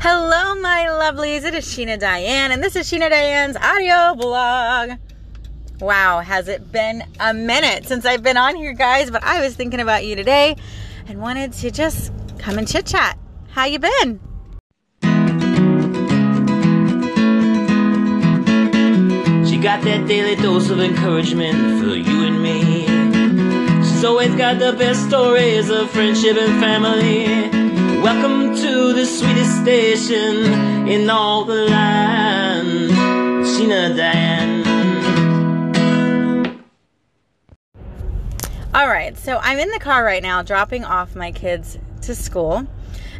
Hello, my lovelies. It is Sheena Diane, and this is Sheena Diane's audio blog. Wow, has it been a minute since I've been on here, guys? But I was thinking about you today and wanted to just come and chit chat. How you been? She got that daily dose of encouragement for you and me. She's always got the best stories of friendship and family. Welcome to the sweetest station in all the land, Sheena Diane. All right, so I'm in the car right now dropping off my kids to school.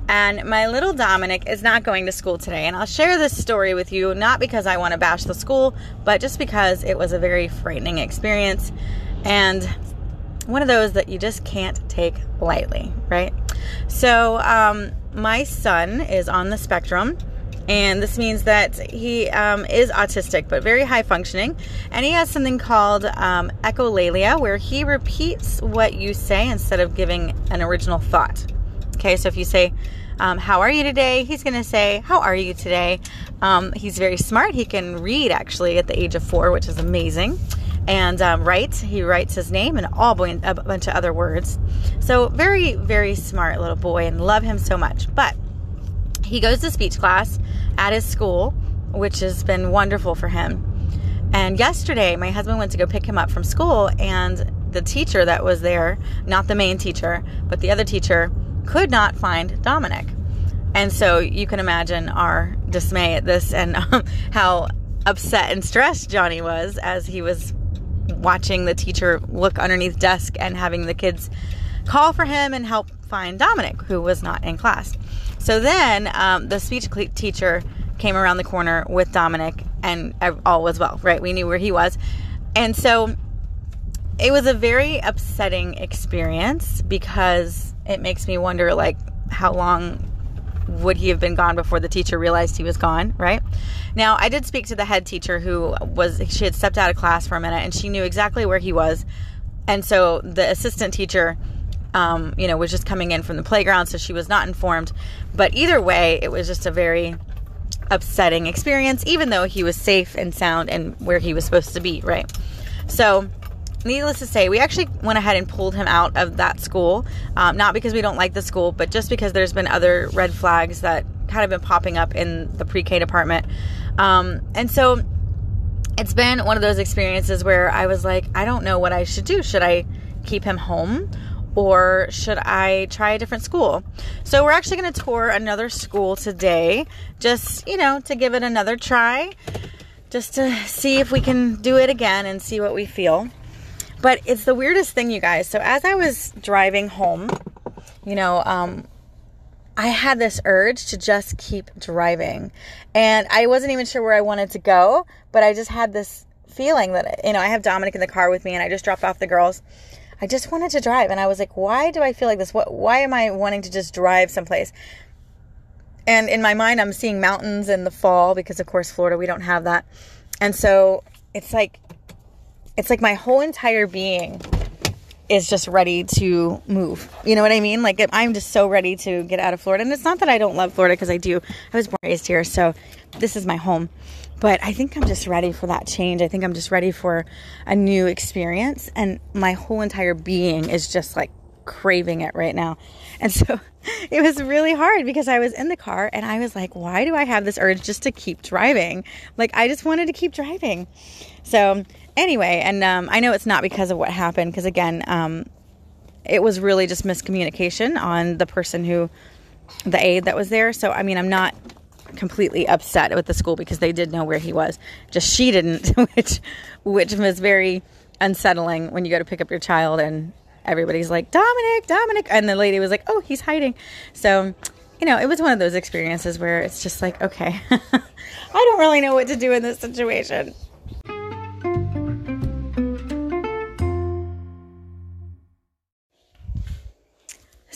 And my little Dominic is not going to school today. And I'll share this story with you, not because I want to bash the school, but just because it was a very frightening experience. And one of those that you just can't take lightly, right? So, um, my son is on the spectrum, and this means that he um, is autistic but very high functioning. And he has something called um, echolalia, where he repeats what you say instead of giving an original thought. Okay, so if you say, um, How are you today? He's to say, How are you today? Um, he's very smart. He can read actually at the age of four, which is amazing and um, writes. He writes his name and all a bunch of other words. So very, very smart little boy, and love him so much. But he goes to speech class at his school, which has been wonderful for him. And yesterday, my husband went to go pick him up from school, and the teacher that was there, not the main teacher, but the other teacher, could not find Dominic. And so you can imagine our dismay at this and um, how upset and stressed Johnny was as he was watching the teacher look underneath desk and having the kids call for him and help find Dominic, who was not in class. So then um, the speech teacher came around the corner with Dominic, and all was well, right? We knew where he was. And so it was a very upsetting experience because it makes me wonder, like, how long would he have been gone before the teacher realized he was gone, right? Now, I did speak to the head teacher who was, she had stepped out of class for a minute and she knew exactly where he was. And so the assistant teacher, um, you know, was just coming in from the playground, so she was not informed. But either way, it was just a very upsetting experience, even though he was safe and sound and where he was supposed to be, right? So, needless to say, we actually went ahead and pulled him out of that school. Um, not because we don't like the school, but just because there's been other red flags that kind of been popping up in the pre K department. Um, and so it's been one of those experiences where I was like, I don't know what I should do. Should I keep him home? Or should I try a different school? So, we're actually going to tour another school today, just, you know, to give it another try, just to see if we can do it again and see what we feel. But it's the weirdest thing, you guys. So as I was driving home, you know, um, I had this urge to just keep driving. And I wasn't even sure where I wanted to go, but I just had this feeling that, you know, I have Dominic in the car with me and I just dropped off the girls. I just wanted to drive. And I was like, why do I feel like this? What, why am I wanting to just drive someplace? And in my mind, I'm seeing mountains in the fall because, of course, Florida, we don't have that. And so it's like it's like my whole entire being is just ready to move. You know what I mean? Like I'm just so ready to get out of Florida. And it's not that I don't love Florida because I do. I was born raised here, so this is my home. But I think I'm just ready for that change. I think I'm just ready for a new experience and my whole entire being is just like craving it right now. And so it was really hard because I was in the car and I was like, why do I have this urge just to keep driving? Like I just wanted to keep driving. So anyway, and um, I know it's not because of what happened, because again, um, it was really just miscommunication on the person who, the aide that was there. So, I mean, I'm not completely upset with the school because they did know where he was. Just she didn't, which, which was very unsettling when you go to pick up your child and everybody's like, Dominic, Dominic. And the lady was like, oh, he's hiding. So, you know, it was one of those experiences where it's just like, okay, I don't really know what to do in this situation.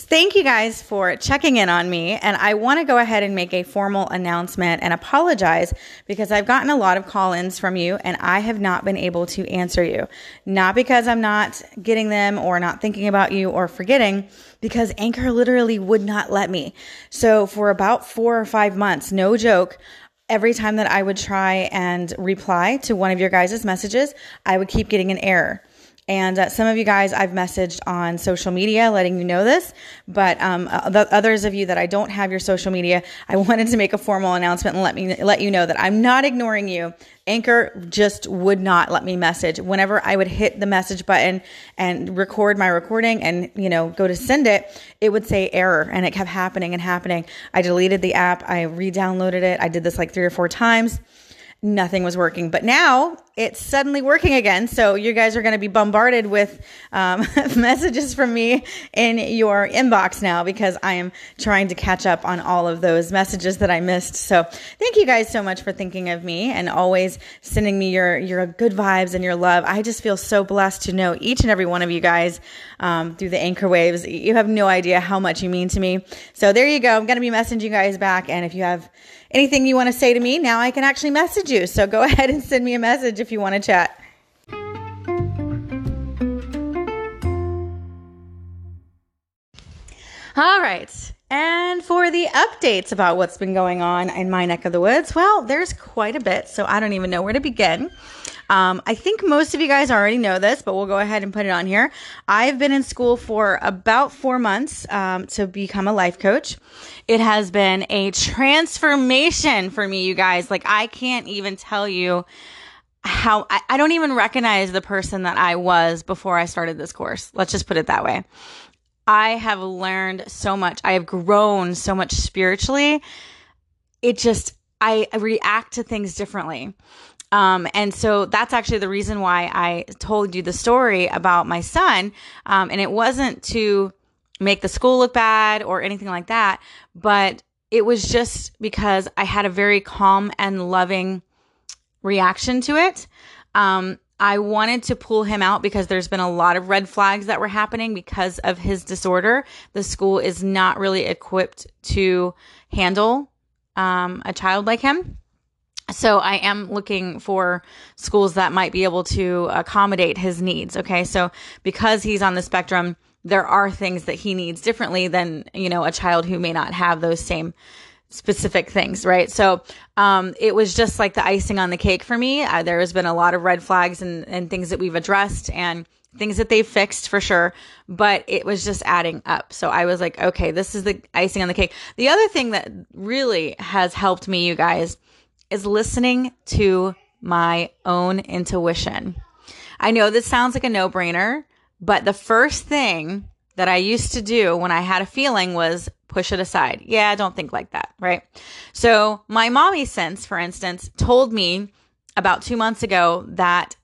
Thank you guys for checking in on me. And I want to go ahead and make a formal announcement and apologize because I've gotten a lot of call ins from you and I have not been able to answer you. Not because I'm not getting them or not thinking about you or forgetting, because Anchor literally would not let me. So for about four or five months, no joke, every time that I would try and reply to one of your guys' messages, I would keep getting an error. And uh, some of you guys I've messaged on social media letting you know this, but um, uh, the others of you that I don't have your social media, I wanted to make a formal announcement and let me let you know that I'm not ignoring you. Anchor just would not let me message. Whenever I would hit the message button and record my recording and you know go to send it, it would say error, and it kept happening and happening. I deleted the app. I re-downloaded it. I did this like three or four times nothing was working. But now it's suddenly working again. So you guys are going to be bombarded with um, messages from me in your inbox now because I am trying to catch up on all of those messages that I missed. So thank you guys so much for thinking of me and always sending me your your good vibes and your love. I just feel so blessed to know each and every one of you guys um, through the anchor waves. You have no idea how much you mean to me. So there you go. I'm going to be messaging you guys back, and if you have anything you want to say to me, now I can actually message you. So go ahead and send me a message if you want to chat. All right. And for the updates about what's been going on in my neck of the woods, well, there's quite a bit, so I don't even know where to begin. Um, I think most of you guys already know this, but we'll go ahead and put it on here. I've been in school for about four months um, to become a life coach. It has been a transformation for me, you guys. Like, I can't even tell you how I, I don't even recognize the person that I was before I started this course. Let's just put it that way. I have learned so much. I have grown so much spiritually. It just, I react to things differently. Um, and so that's actually the reason why I told you the story about my son. Um, and it wasn't to make the school look bad or anything like that, but it was just because I had a very calm and loving reaction to it. Um, I wanted to pull him out because there's been a lot of red flags that were happening because of his disorder. The school is not really equipped to handle um, a child like him. So I am looking for schools that might be able to accommodate his needs. Okay. So because he's on the spectrum, there are things that he needs differently than, you know, a child who may not have those same specific things, right? So, um, it was just like the icing on the cake for me. Uh, there has been a lot of red flags and, and things that we've addressed and things that they've fixed for sure, but it was just adding up. So I was like, okay, this is the icing on the cake. The other thing that really has helped me, you guys, is listening to my own intuition. I know this sounds like a no brainer, but the first thing that I used to do when I had a feeling was push it aside. Yeah, don't think like that, right? So, my mommy sense, for instance, told me about two months ago that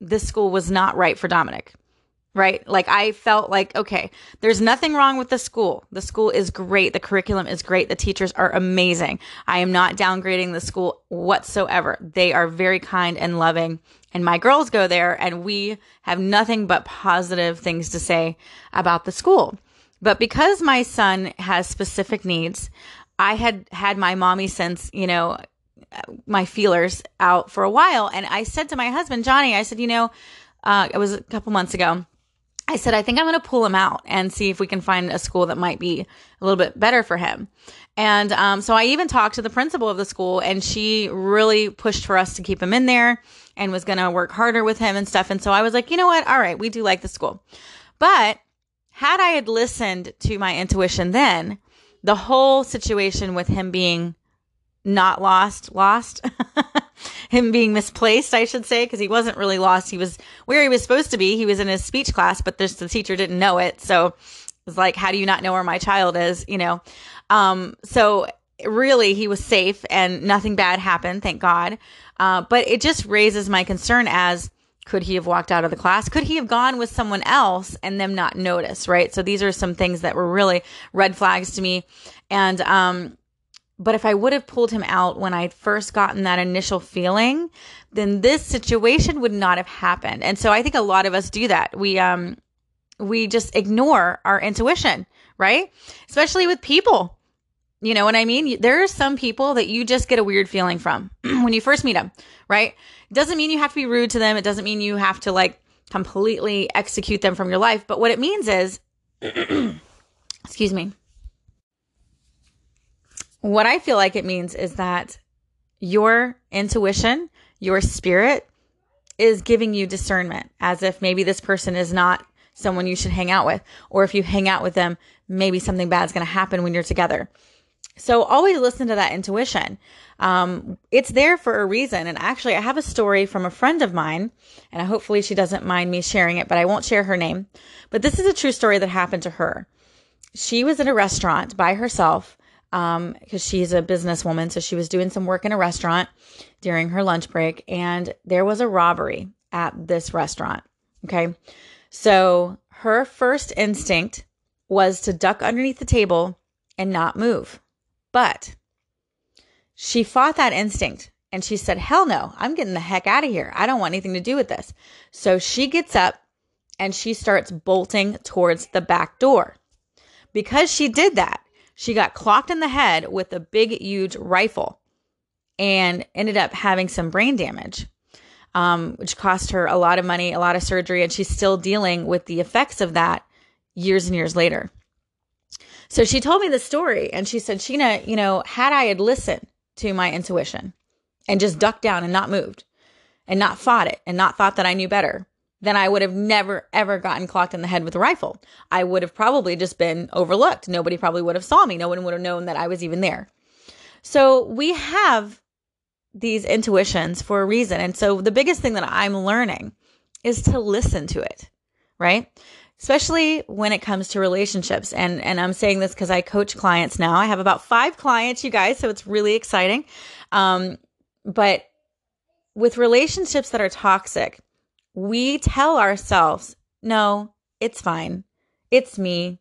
this school was not right for Dominic right? Like I felt like, okay, there's nothing wrong with the school. The school is great. The curriculum is great. The teachers are amazing. I am not downgrading the school whatsoever. They are very kind and loving. And my girls go there and we have nothing but positive things to say about the school. But because my son has specific needs, I had had my mommy sense, you know, my feelers out for a while. And I said to my husband, Johnny, I said, you know, uh, it was a couple months ago. I said, I think I'm going to pull him out and see if we can find a school that might be a little bit better for him. And um, so I even talked to the principal of the school, and she really pushed for us to keep him in there and was going to work harder with him and stuff. And so I was like, you know what? All right, we do like the school. But had I had listened to my intuition then, the whole situation with him being not lost, lost, him being misplaced, I should say, because he wasn't really lost. He was where he was supposed to be. He was in his speech class, but this, the teacher didn't know it. So it was like, how do you not know where my child is? You know? Um, so really he was safe and nothing bad happened, thank God. Uh, but it just raises my concern as could he have walked out of the class? Could he have gone with someone else and them not notice? Right. So these are some things that were really red flags to me. And, um, but if I would have pulled him out when I'd first gotten that initial feeling, then this situation would not have happened. And so I think a lot of us do that. We, um, we just ignore our intuition, right? Especially with people. You know what I mean? There are some people that you just get a weird feeling from when you first meet them, right? It doesn't mean you have to be rude to them. It doesn't mean you have to like completely execute them from your life. But what it means is, excuse me, what I feel like it means is that your intuition, your spirit is giving you discernment as if maybe this person is not someone you should hang out with. Or if you hang out with them, maybe something bad's going to happen when you're together. So always listen to that intuition. Um, it's there for a reason. And actually, I have a story from a friend of mine, and hopefully she doesn't mind me sharing it, but I won't share her name. But this is a true story that happened to her. She was in a restaurant by herself because um, she's a businesswoman. So she was doing some work in a restaurant during her lunch break, and there was a robbery at this restaurant. Okay. So her first instinct was to duck underneath the table and not move. But she fought that instinct and she said, Hell no, I'm getting the heck out of here. I don't want anything to do with this. So she gets up and she starts bolting towards the back door. Because she did that, she got clocked in the head with a big, huge rifle and ended up having some brain damage, um, which cost her a lot of money, a lot of surgery, and she's still dealing with the effects of that years and years later. So she told me the story and she said, Sheena, you know, had I had listened to my intuition and just ducked down and not moved and not fought it and not thought that I knew better, then I would have never ever gotten clocked in the head with a rifle. I would have probably just been overlooked. Nobody probably would have saw me. No one would have known that I was even there. So we have these intuitions for a reason. And so the biggest thing that I'm learning is to listen to it, right? Especially when it comes to relationships. And and I'm saying this because I coach clients now. I have about five clients, you guys, so it's really exciting. Um, but with relationships that are toxic, we tell ourselves, no, it's fine. It's me.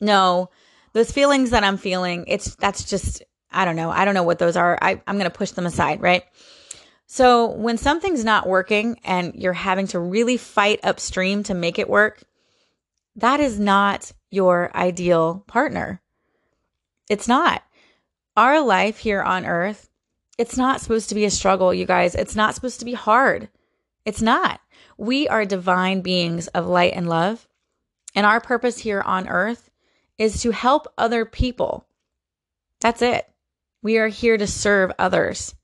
No, those feelings that I'm feeling, it's that's just, I don't know. I don't know what those are. I, I'm going to push them aside, right? So when something's not working and you're having to really fight upstream to make it work, that is not your ideal partner. It's not. Our life here on earth, it's not supposed to be a struggle, you guys. It's not supposed to be hard. It's not. We are divine beings of light and love. And our purpose here on earth is to help other people. That's it. We are here to serve others.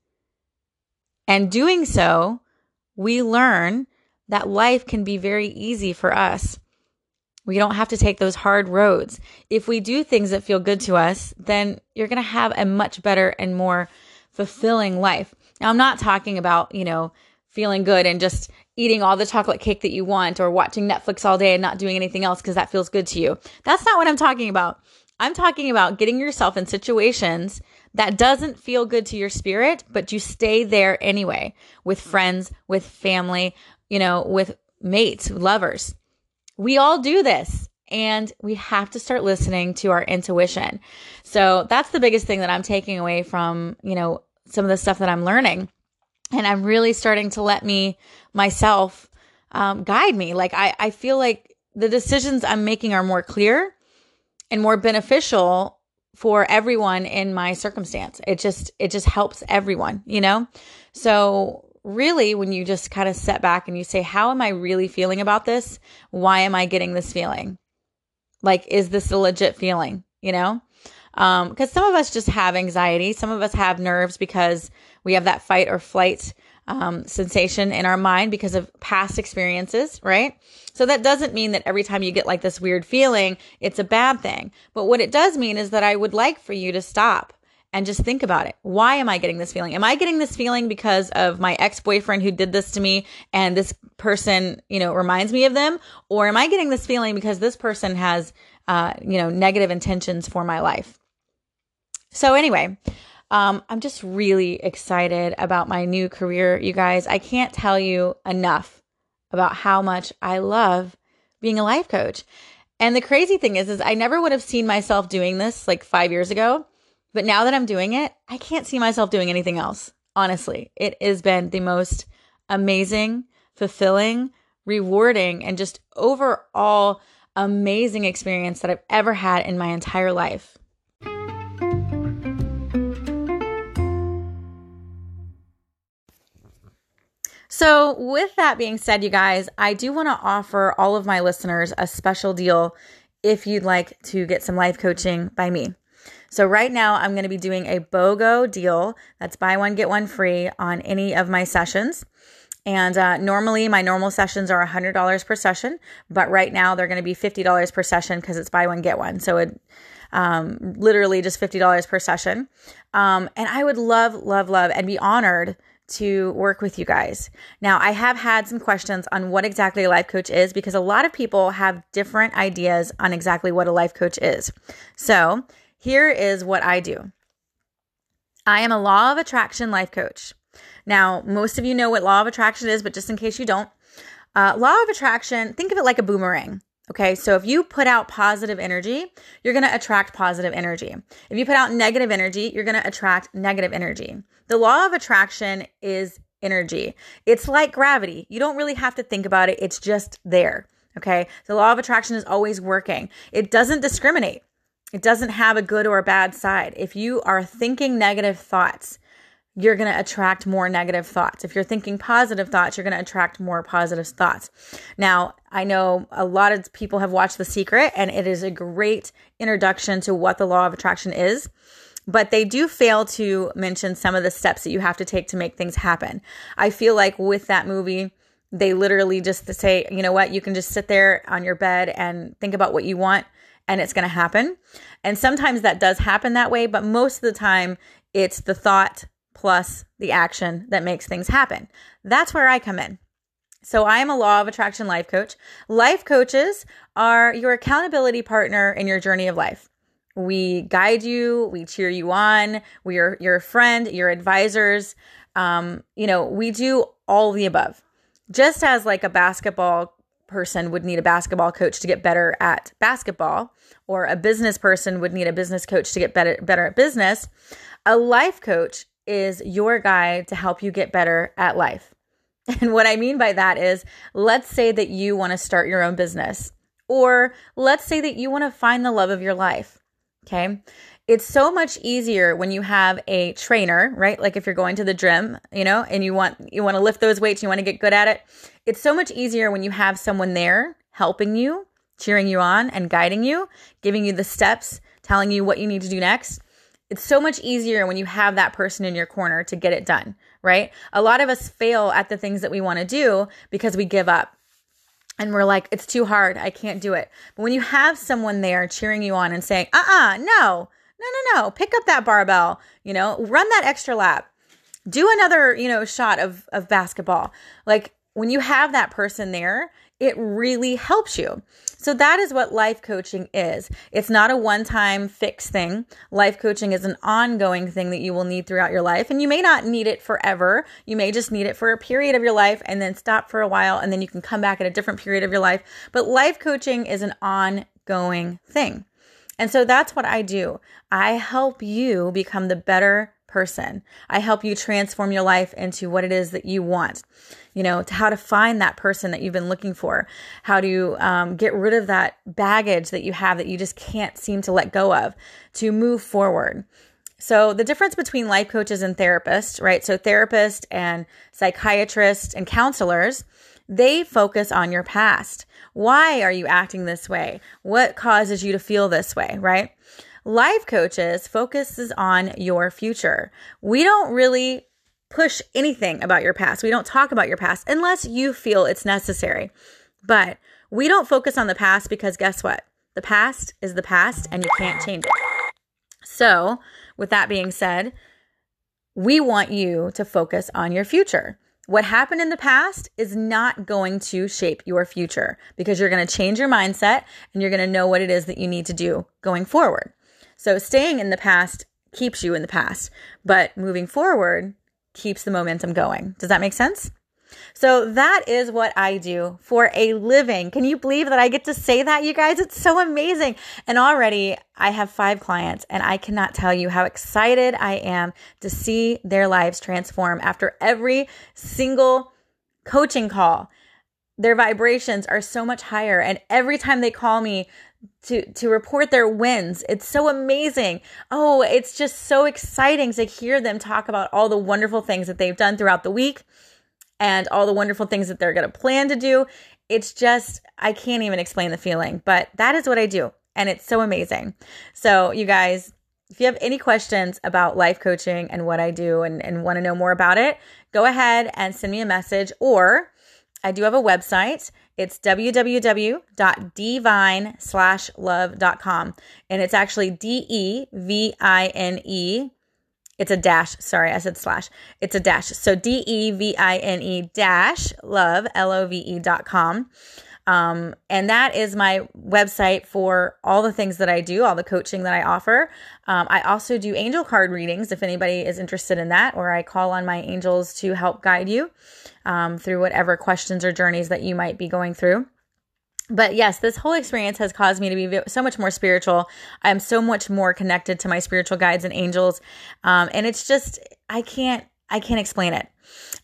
And doing so, we learn that life can be very easy for us. We don't have to take those hard roads. If we do things that feel good to us, then you're going to have a much better and more fulfilling life. Now, I'm not talking about, you know, feeling good and just eating all the chocolate cake that you want or watching Netflix all day and not doing anything else because that feels good to you. That's not what I'm talking about. I'm talking about getting yourself in situations that doesn't feel good to your spirit, but you stay there anyway with friends, with family, you know, with mates, lovers. We all do this and we have to start listening to our intuition. So that's the biggest thing that I'm taking away from, you know, some of the stuff that I'm learning and I'm really starting to let me myself um, guide me. Like I, I feel like the decisions I'm making are more clear and more beneficial for everyone in my circumstance. It just it just helps everyone, you know? So really when you just kind of set back and you say, how am I really feeling about this? Why am I getting this feeling? Like, is this a legit feeling? You know? Um, because some of us just have anxiety. Some of us have nerves because we have that fight or flight um, sensation in our mind because of past experiences, right? So that doesn't mean that every time you get like this weird feeling, it's a bad thing. But what it does mean is that I would like for you to stop and just think about it. Why am I getting this feeling? Am I getting this feeling because of my ex boyfriend who did this to me and this person, you know, reminds me of them? Or am I getting this feeling because this person has, uh, you know, negative intentions for my life? So, anyway, um, I'm just really excited about my new career, you guys. I can't tell you enough about how much I love being a life coach. And the crazy thing is, is I never would have seen myself doing this like five years ago. But now that I'm doing it, I can't see myself doing anything else. Honestly, it has been the most amazing, fulfilling, rewarding, and just overall amazing experience that I've ever had in my entire life. So, with that being said, you guys, I do want to offer all of my listeners a special deal if you'd like to get some life coaching by me. So, right now, I'm going to be doing a BOGO deal that's buy one, get one free on any of my sessions. And uh, normally, my normal sessions are $100 per session, but right now they're going to be $50 per session because it's buy one, get one. So, it um, literally just $50 per session. Um, and I would love, love, love, and be honored to work with you guys. Now, I have had some questions on what exactly a life coach is because a lot of people have different ideas on exactly what a life coach is. So, here is what I do I am a law of attraction life coach. Now, most of you know what law of attraction is, but just in case you don't, uh, law of attraction, think of it like a boomerang. Okay, so if you put out positive energy, you're gonna attract positive energy. If you put out negative energy, you're gonna attract negative energy. The law of attraction is energy. It's like gravity. You don't really have to think about it, it's just there. Okay, the law of attraction is always working, it doesn't discriminate, it doesn't have a good or a bad side. If you are thinking negative thoughts, you're going to attract more negative thoughts. If you're thinking positive thoughts, you're going to attract more positive thoughts. Now, I know a lot of people have watched The Secret, and it is a great introduction to what the law of attraction is. But they do fail to mention some of the steps that you have to take to make things happen. I feel like with that movie, they literally just say, you know what, you can just sit there on your bed and think about what you want and it's going to happen. And sometimes that does happen that way, but most of the time it's the thought plus the action that makes things happen. That's where I come in. So I am a law of attraction life coach. Life coaches are your accountability partner in your journey of life. We guide you, we cheer you on, we are your friend, your advisors. Um, you know, we do all the above. Just as like a basketball person would need a basketball coach to get better at basketball, or a business person would need a business coach to get better better at business, a life coach is your guide to help you get better at life. And what I mean by that is, let's say that you want to start your own business, or let's say that you want to find the love of your life. Okay. It's so much easier when you have a trainer, right? Like if you're going to the gym, you know, and you want you want to lift those weights, you want to get good at it. It's so much easier when you have someone there helping you, cheering you on and guiding you, giving you the steps, telling you what you need to do next it's so much easier when you have that person in your corner to get it done, right? A lot of us fail at the things that we want to do because we give up. And we're like, it's too hard. I can't do it. But when you have someone there cheering you on and saying, uh uh no, no, no, no, pick up that barbell, you know, run that extra lap, do another, you know, shot of, of basketball. Like when you have that person there, it really helps you. So that is what life coaching is. It's not a one time fix thing. Life coaching is an ongoing thing that you will need throughout your life. And you may not need it forever. You may just need it for a period of your life and then stop for a while and then you can come back at a different period of your life. But life coaching is an ongoing thing. And so that's what I do. I help you become the better person. I help you transform your life into what it is that you want you know, to how to find that person that you've been looking for, how to um, get rid of that baggage that you have that you just can't seem to let go of to move forward. So, the difference between life coaches and therapists, right? So, therapists and psychiatrists and counselors, they focus on your past. Why are you acting this way? What causes you to feel this way, right? Life coaches focuses on your future. We don't really push anything about your past. We don't talk about your past unless you feel it's necessary. But we don't focus on the past because guess what? The past is the past and you can't change it. So, with that being said, we want you to focus on your future. What happened in the past is not going to shape your future because you're going to change your mindset and you're going to know what it is that you need to do going forward. So, staying in the past keeps you in the past, but moving forward keeps the momentum going. Does that make sense? So that is what I do for a living. Can you believe that I get to say that, you guys? It's so amazing. And already I have five clients, and I cannot tell you how excited I am to see their lives transform after every single coaching call. their vibrations are so much higher. And every time they call me to, to report their wins, it's so amazing. Oh, it's just so exciting to hear them talk about all the wonderful things that they've done throughout the week and all the wonderful things that they're going to plan to do. It's just, I can't even explain the feeling, but that is what I do. And it's so amazing. So, you guys, if you have any questions about life coaching and what I do and, and want to know more about it, go ahead and send me a message or I do have a website. It's www.devine/love.com and it's actually D E V I N E. It's a dash. Sorry, I said slash. It's a dash. So D E V I N E dash love L O V E dot com. Um, and that is my website for all the things that I do, all the coaching that I offer. Um, I also do angel card readings if anybody is interested in that, or I call on my angels to help guide you um, through whatever questions or journeys that you might be going through. But yes, this whole experience has caused me to be so much more spiritual. I'm so much more connected to my spiritual guides and angels. Um, and it's just, I can't, I can't explain it.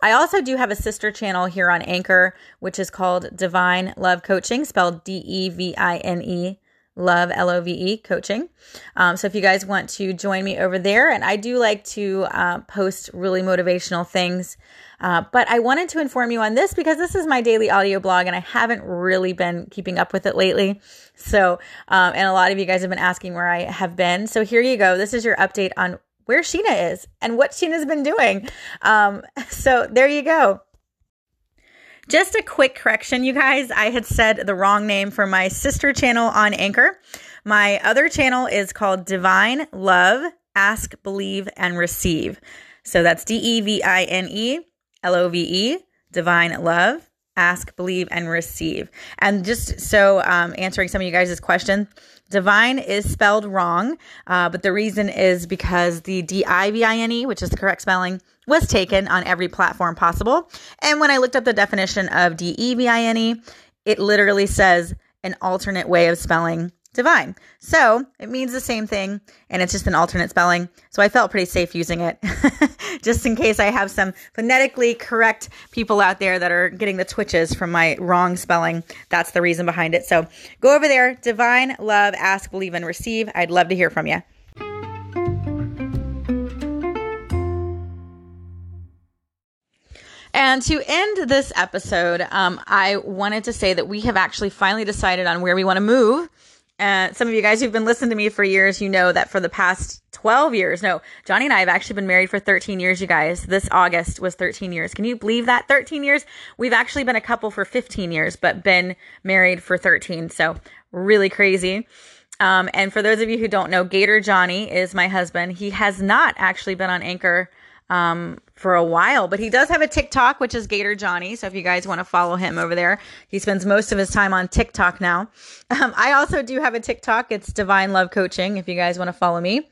I also do have a sister channel here on Anchor, which is called Divine Love Coaching, spelled D E V I N E love l-o-v-e coaching. Um, so if you guys want to join me over there and i do like to uh, post really motivational things uh, but i wanted to inform you on this because this is my daily audio blog and i haven't really been keeping up with it lately. So um, and a lot of you guys have been asking where i have been. So here you go. This is your update on where Sheena is and what Sheena's been doing. Um, so there you go. Just a quick correction, you guys. I had said the wrong name for my sister channel on Anchor. My other channel is called Divine Love, Ask, Believe, and Receive. So that's D E V I N E L O V E, Divine Love, Ask, Believe, and Receive. And just so um, answering some of you guys' questions, Divine is spelled wrong, uh, but the reason is because the D I V I N E, which is the correct spelling, was taken on every platform possible. And when I looked up the definition of D E V I N E, it literally says an alternate way of spelling divine. So it means the same thing and it's just an alternate spelling. So I felt pretty safe using it just in case I have some phonetically correct people out there that are getting the twitches from my wrong spelling. That's the reason behind it. So go over there, divine, love, ask, believe, and receive. I'd love to hear from you. And to end this episode, um, I wanted to say that we have actually finally decided on where we want to move uh, some of you guys who've been listening to me for years, you know that for the past 12 years, no, Johnny and I have actually been married for 13 years, you guys. This August was 13 years. Can you believe that? 13 years? We've actually been a couple for 15 years, but been married for 13. So really crazy. Um, and for those of you who don't know, Gator Johnny is my husband. He has not actually been on Anchor um, for a while, but he does have a TikTok, which is Gator Johnny. So if you guys want to follow him over there, he spends most of his time on TikTok now. Um, I also do have a TikTok. It's Divine Love Coaching. If you guys want to follow me,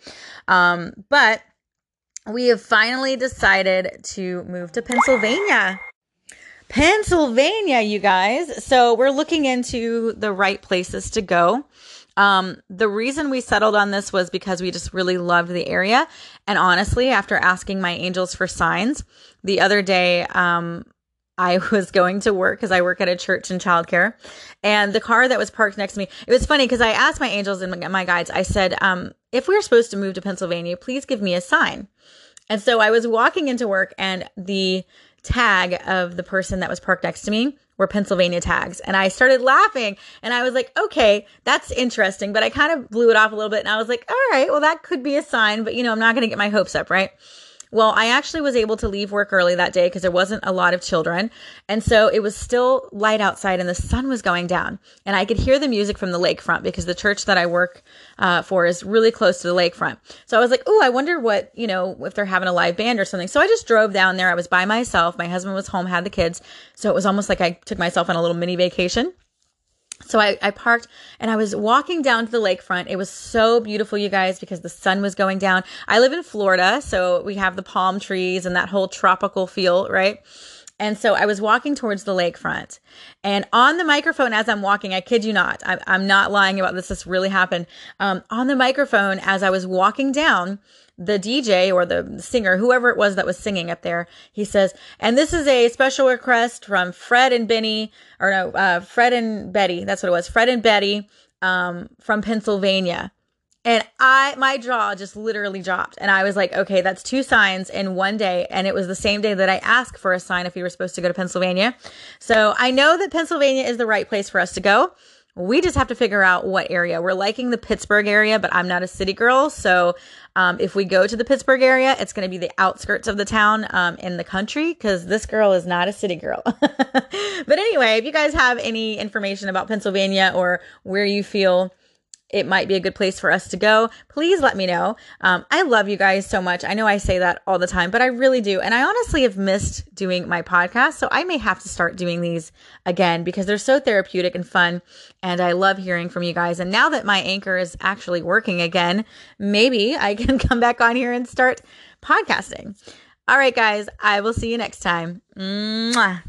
um, but we have finally decided to move to Pennsylvania. Pennsylvania, you guys. So we're looking into the right places to go. Um, the reason we settled on this was because we just really loved the area. And honestly, after asking my angels for signs, the other day, um, I was going to work because I work at a church in childcare. And the car that was parked next to me, it was funny because I asked my angels and my guides, I said, um, if we're supposed to move to Pennsylvania, please give me a sign. And so I was walking into work and the tag of the person that was parked next to me were Pennsylvania tags. And I started laughing and I was like, okay, that's interesting. But I kind of blew it off a little bit and I was like, all right, well, that could be a sign, but you know, I'm not going to get my hopes up, right? Well, I actually was able to leave work early that day because there wasn't a lot of children. And so it was still light outside and the sun was going down. And I could hear the music from the lakefront because the church that I work uh, for is really close to the lakefront. So I was like, oh, I wonder what, you know, if they're having a live band or something. So I just drove down there. I was by myself. My husband was home, had the kids. So it was almost like I took myself on a little mini vacation. So I, I parked and I was walking down to the lakefront. It was so beautiful, you guys, because the sun was going down. I live in Florida, so we have the palm trees and that whole tropical feel, right? And so I was walking towards the lakefront. And on the microphone as I'm walking, I kid you not, I, I'm not lying about this, this really happened. Um, on the microphone as I was walking down, the DJ or the singer, whoever it was that was singing up there, he says, and this is a special request from Fred and Benny, or no, uh, Fred and Betty. That's what it was. Fred and Betty, um, from Pennsylvania. And I, my jaw just literally dropped. And I was like, okay, that's two signs in one day. And it was the same day that I asked for a sign if we were supposed to go to Pennsylvania. So I know that Pennsylvania is the right place for us to go. We just have to figure out what area. We're liking the Pittsburgh area, but I'm not a city girl. So um, if we go to the Pittsburgh area, it's going to be the outskirts of the town um, in the country because this girl is not a city girl. but anyway, if you guys have any information about Pennsylvania or where you feel it might be a good place for us to go, please let me know. Um, I love you guys so much. I know I say that all the time, but I really do. And I honestly have missed doing my podcast. So I may have to start doing these again because they're so therapeutic and fun. And I love hearing from you guys. And now that my anchor is actually working again, maybe I can come back on here and start podcasting. All right, guys, I will see you next time. Mwah.